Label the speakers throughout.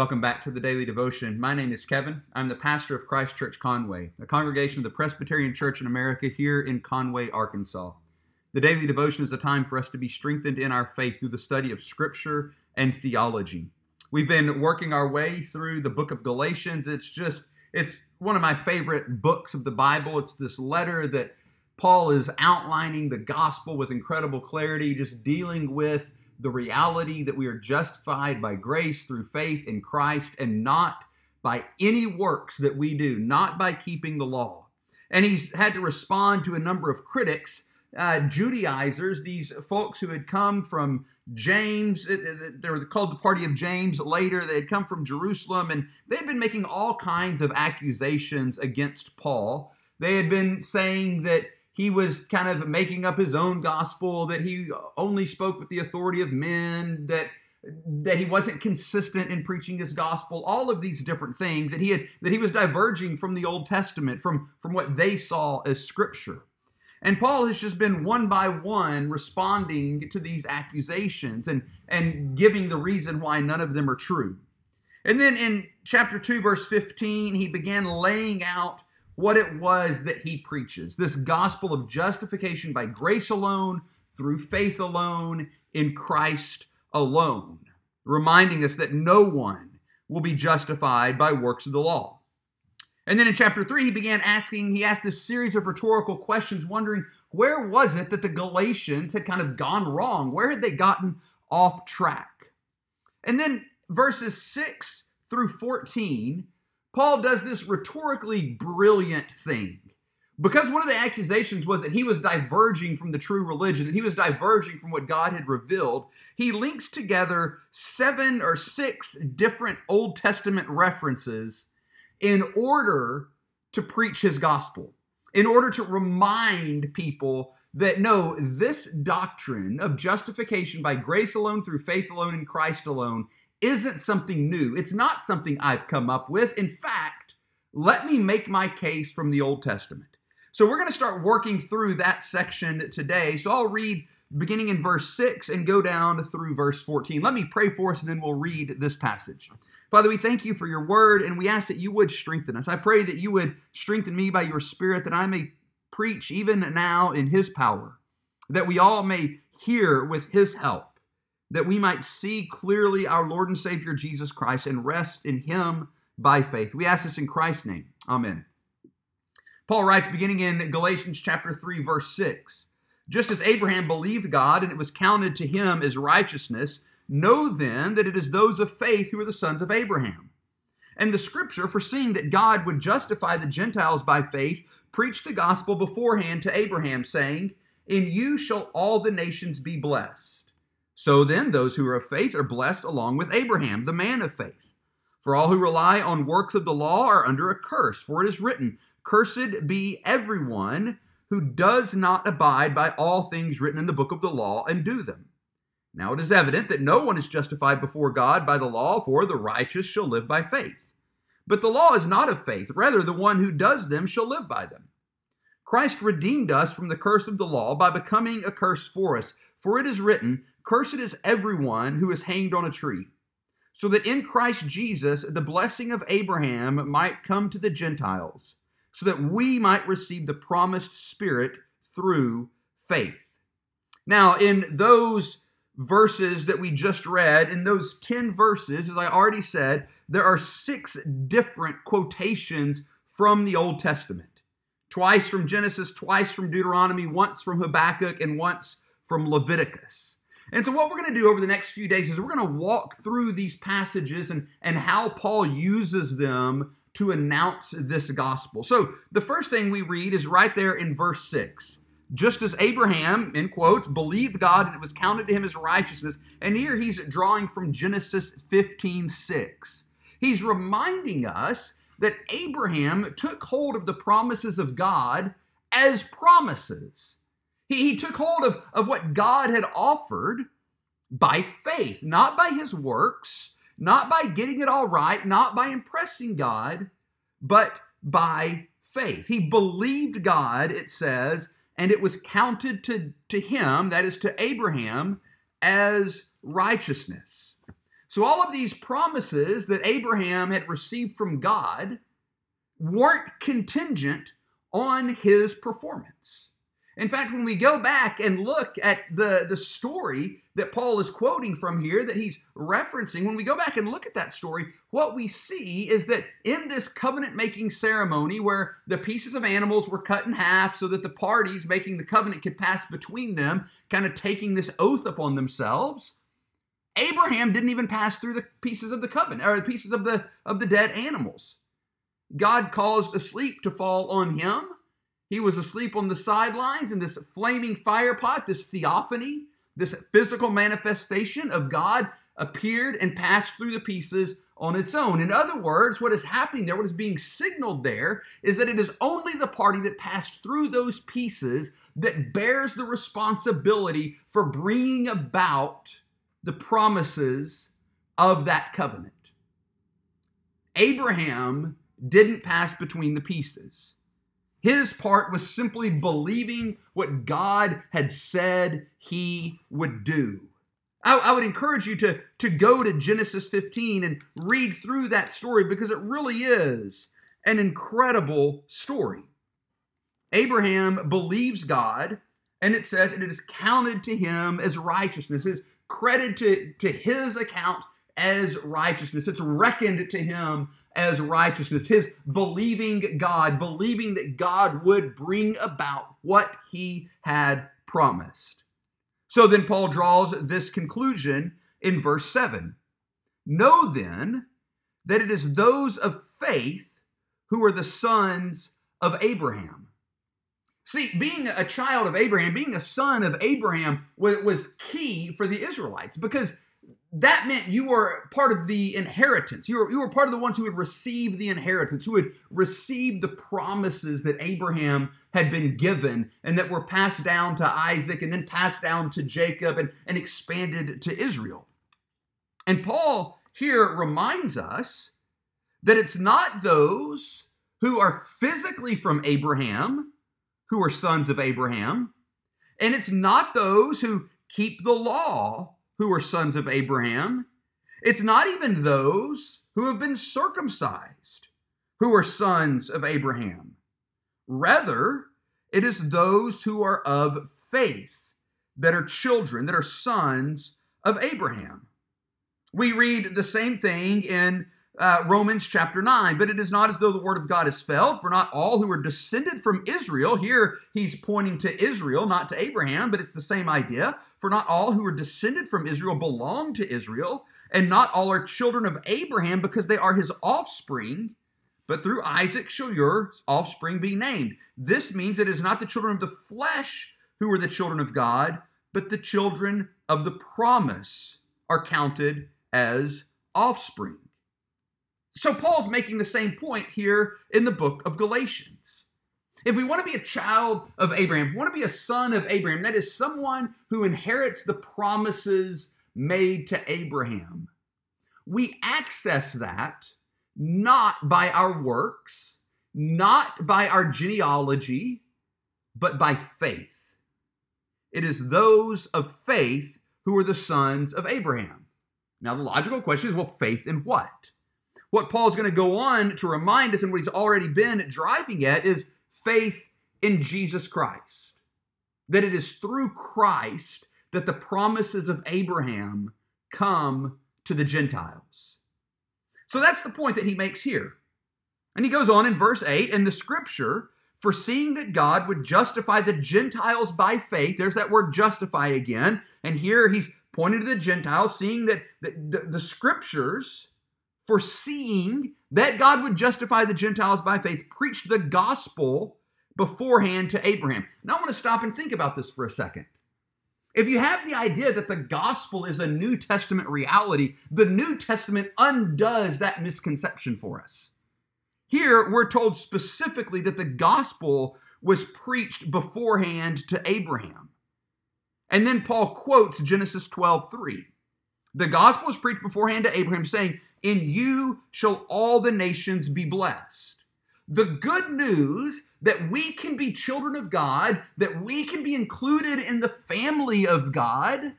Speaker 1: Welcome back to the Daily Devotion. My name is Kevin. I'm the pastor of Christ Church Conway, a congregation of the Presbyterian Church in America here in Conway, Arkansas. The Daily Devotion is a time for us to be strengthened in our faith through the study of Scripture and theology. We've been working our way through the book of Galatians. It's just, it's one of my favorite books of the Bible. It's this letter that Paul is outlining the gospel with incredible clarity, just dealing with the reality that we are justified by grace through faith in Christ and not by any works that we do, not by keeping the law. And he's had to respond to a number of critics, uh, Judaizers, these folks who had come from James. They were called the party of James later. They had come from Jerusalem and they had been making all kinds of accusations against Paul. They had been saying that he was kind of making up his own gospel, that he only spoke with the authority of men, that that he wasn't consistent in preaching his gospel all of these different things that he had that he was diverging from the old testament from from what they saw as scripture. And paul has just been one by one responding to these accusations and and giving the reason why none of them are true. And then in chapter 2 verse 15 he began laying out what it was that he preaches this gospel of justification by grace alone, through faith alone, in Christ alone, reminding us that no one will be justified by works of the law. And then in chapter 3, he began asking, he asked this series of rhetorical questions, wondering where was it that the Galatians had kind of gone wrong? Where had they gotten off track? And then verses 6 through 14 Paul does this rhetorically brilliant thing. Because one of the accusations was that he was diverging from the true religion, that he was diverging from what God had revealed, he links together seven or six different Old Testament references in order to preach his gospel, in order to remind people that no, this doctrine of justification by grace alone, through faith alone, in Christ alone isn't something new. It's not something I've come up with. In fact, let me make my case from the Old Testament. So we're going to start working through that section today. So I'll read beginning in verse 6 and go down through verse 14. Let me pray for us and then we'll read this passage. Father, we thank you for your word and we ask that you would strengthen us. I pray that you would strengthen me by your spirit that I may preach even now in his power, that we all may hear with his help that we might see clearly our Lord and Savior Jesus Christ and rest in him by faith. We ask this in Christ's name. Amen. Paul writes, beginning in Galatians chapter 3, verse 6 Just as Abraham believed God and it was counted to him as righteousness, know then that it is those of faith who are the sons of Abraham. And the scripture, foreseeing that God would justify the Gentiles by faith, preached the gospel beforehand to Abraham, saying, In you shall all the nations be blessed. So then, those who are of faith are blessed along with Abraham, the man of faith. For all who rely on works of the law are under a curse, for it is written, Cursed be everyone who does not abide by all things written in the book of the law and do them. Now it is evident that no one is justified before God by the law, for the righteous shall live by faith. But the law is not of faith, rather, the one who does them shall live by them. Christ redeemed us from the curse of the law by becoming a curse for us. For it is written, Cursed is everyone who is hanged on a tree, so that in Christ Jesus the blessing of Abraham might come to the Gentiles, so that we might receive the promised Spirit through faith. Now, in those verses that we just read, in those 10 verses, as I already said, there are six different quotations from the Old Testament. Twice from Genesis, twice from Deuteronomy, once from Habakkuk, and once from Leviticus. And so, what we're going to do over the next few days is we're going to walk through these passages and, and how Paul uses them to announce this gospel. So, the first thing we read is right there in verse 6. Just as Abraham, in quotes, believed God and it was counted to him as righteousness. And here he's drawing from Genesis 15 6. He's reminding us that Abraham took hold of the promises of God as promises. He, he took hold of, of what God had offered by faith, not by his works, not by getting it all right, not by impressing God, but by faith. He believed God, it says, and it was counted to, to him, that is to Abraham, as righteousness. So, all of these promises that Abraham had received from God weren't contingent on his performance. In fact, when we go back and look at the, the story that Paul is quoting from here, that he's referencing, when we go back and look at that story, what we see is that in this covenant making ceremony where the pieces of animals were cut in half so that the parties making the covenant could pass between them, kind of taking this oath upon themselves, Abraham didn't even pass through the pieces of the covenant or the pieces of the of the dead animals. God caused a sleep to fall on him. He was asleep on the sidelines in this flaming fire pot, this theophany, this physical manifestation of God appeared and passed through the pieces on its own. In other words, what is happening there, what is being signaled there, is that it is only the party that passed through those pieces that bears the responsibility for bringing about the promises of that covenant. Abraham didn't pass between the pieces. His part was simply believing what God had said he would do. I, I, would encourage you to, to go to Genesis 15 and read through that story because it really is an incredible story. Abraham believes God, and it says, and it is counted to him as righteousness. is credited to, to his account as righteousness. It's reckoned to him as righteousness. His believing God, believing that God would bring about what he had promised. So then Paul draws this conclusion in verse 7. Know then that it is those of faith who are the sons of Abraham. See, being a child of Abraham, being a son of Abraham was, was key for the Israelites because that meant you were part of the inheritance. You were, you were part of the ones who would receive the inheritance, who would receive the promises that Abraham had been given and that were passed down to Isaac and then passed down to Jacob and, and expanded to Israel. And Paul here reminds us that it's not those who are physically from Abraham who are sons of Abraham. And it's not those who keep the law who are sons of Abraham. It's not even those who have been circumcised who are sons of Abraham. Rather, it is those who are of faith that are children, that are sons of Abraham. We read the same thing in uh, Romans chapter 9. But it is not as though the word of God is failed, for not all who are descended from Israel, here he's pointing to Israel, not to Abraham, but it's the same idea. For not all who are descended from Israel belong to Israel, and not all are children of Abraham because they are his offspring. But through Isaac shall your offspring be named. This means it is not the children of the flesh who are the children of God, but the children of the promise are counted as offspring. So Paul's making the same point here in the book of Galatians. If we want to be a child of Abraham, if we want to be a son of Abraham, that is someone who inherits the promises made to Abraham. We access that not by our works, not by our genealogy, but by faith. It is those of faith who are the sons of Abraham. Now, the logical question is well, faith in what? What Paul's going to go on to remind us and what he's already been driving at is faith in Jesus Christ. That it is through Christ that the promises of Abraham come to the Gentiles. So that's the point that he makes here. And he goes on in verse 8 in the scripture, foreseeing that God would justify the Gentiles by faith. There's that word justify again. And here he's pointing to the Gentiles, seeing that the, the, the scriptures foreseeing that God would justify the Gentiles by faith, preached the gospel beforehand to Abraham. Now I want to stop and think about this for a second. If you have the idea that the gospel is a New Testament reality, the New Testament undoes that misconception for us. Here, we're told specifically that the gospel was preached beforehand to Abraham. And then Paul quotes Genesis 12 3. The gospel was preached beforehand to Abraham, saying, in you shall all the nations be blessed. The good news that we can be children of God, that we can be included in the family of God,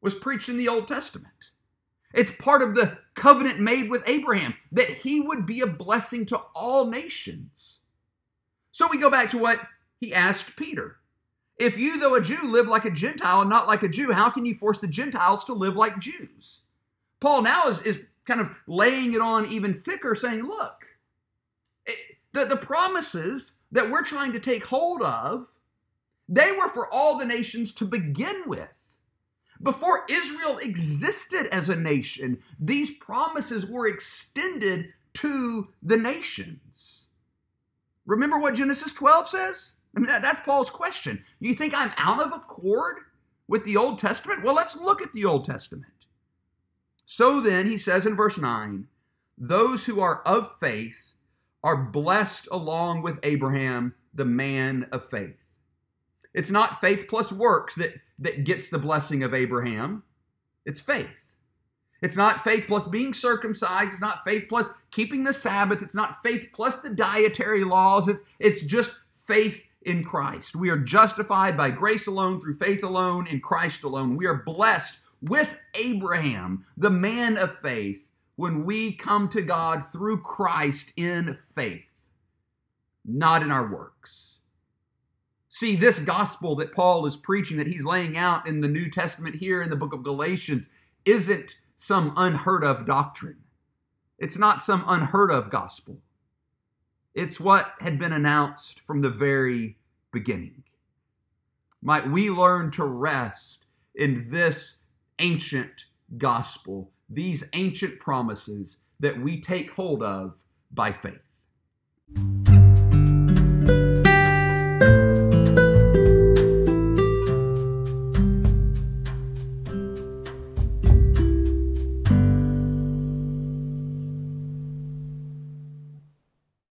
Speaker 1: was preached in the Old Testament. It's part of the covenant made with Abraham that he would be a blessing to all nations. So we go back to what he asked Peter. If you, though a Jew, live like a Gentile and not like a Jew, how can you force the Gentiles to live like Jews? Paul now is, is kind of laying it on even thicker, saying, look, it, the, the promises that we're trying to take hold of, they were for all the nations to begin with. Before Israel existed as a nation, these promises were extended to the nations. Remember what Genesis 12 says? I mean, that's Paul's question. You think I'm out of accord with the Old Testament? Well, let's look at the Old Testament. So then, he says in verse 9, those who are of faith are blessed along with Abraham, the man of faith. It's not faith plus works that, that gets the blessing of Abraham, it's faith. It's not faith plus being circumcised. It's not faith plus keeping the Sabbath. It's not faith plus the dietary laws. It's, it's just faith in Christ. We are justified by grace alone, through faith alone, in Christ alone. We are blessed with Abraham, the man of faith, when we come to God through Christ in faith, not in our works. See, this gospel that Paul is preaching, that he's laying out in the New Testament here in the book of Galatians, isn't some unheard of doctrine. It's not some unheard of gospel. It's what had been announced from the very beginning. Might we learn to rest in this ancient gospel, these ancient promises that we take hold of by faith.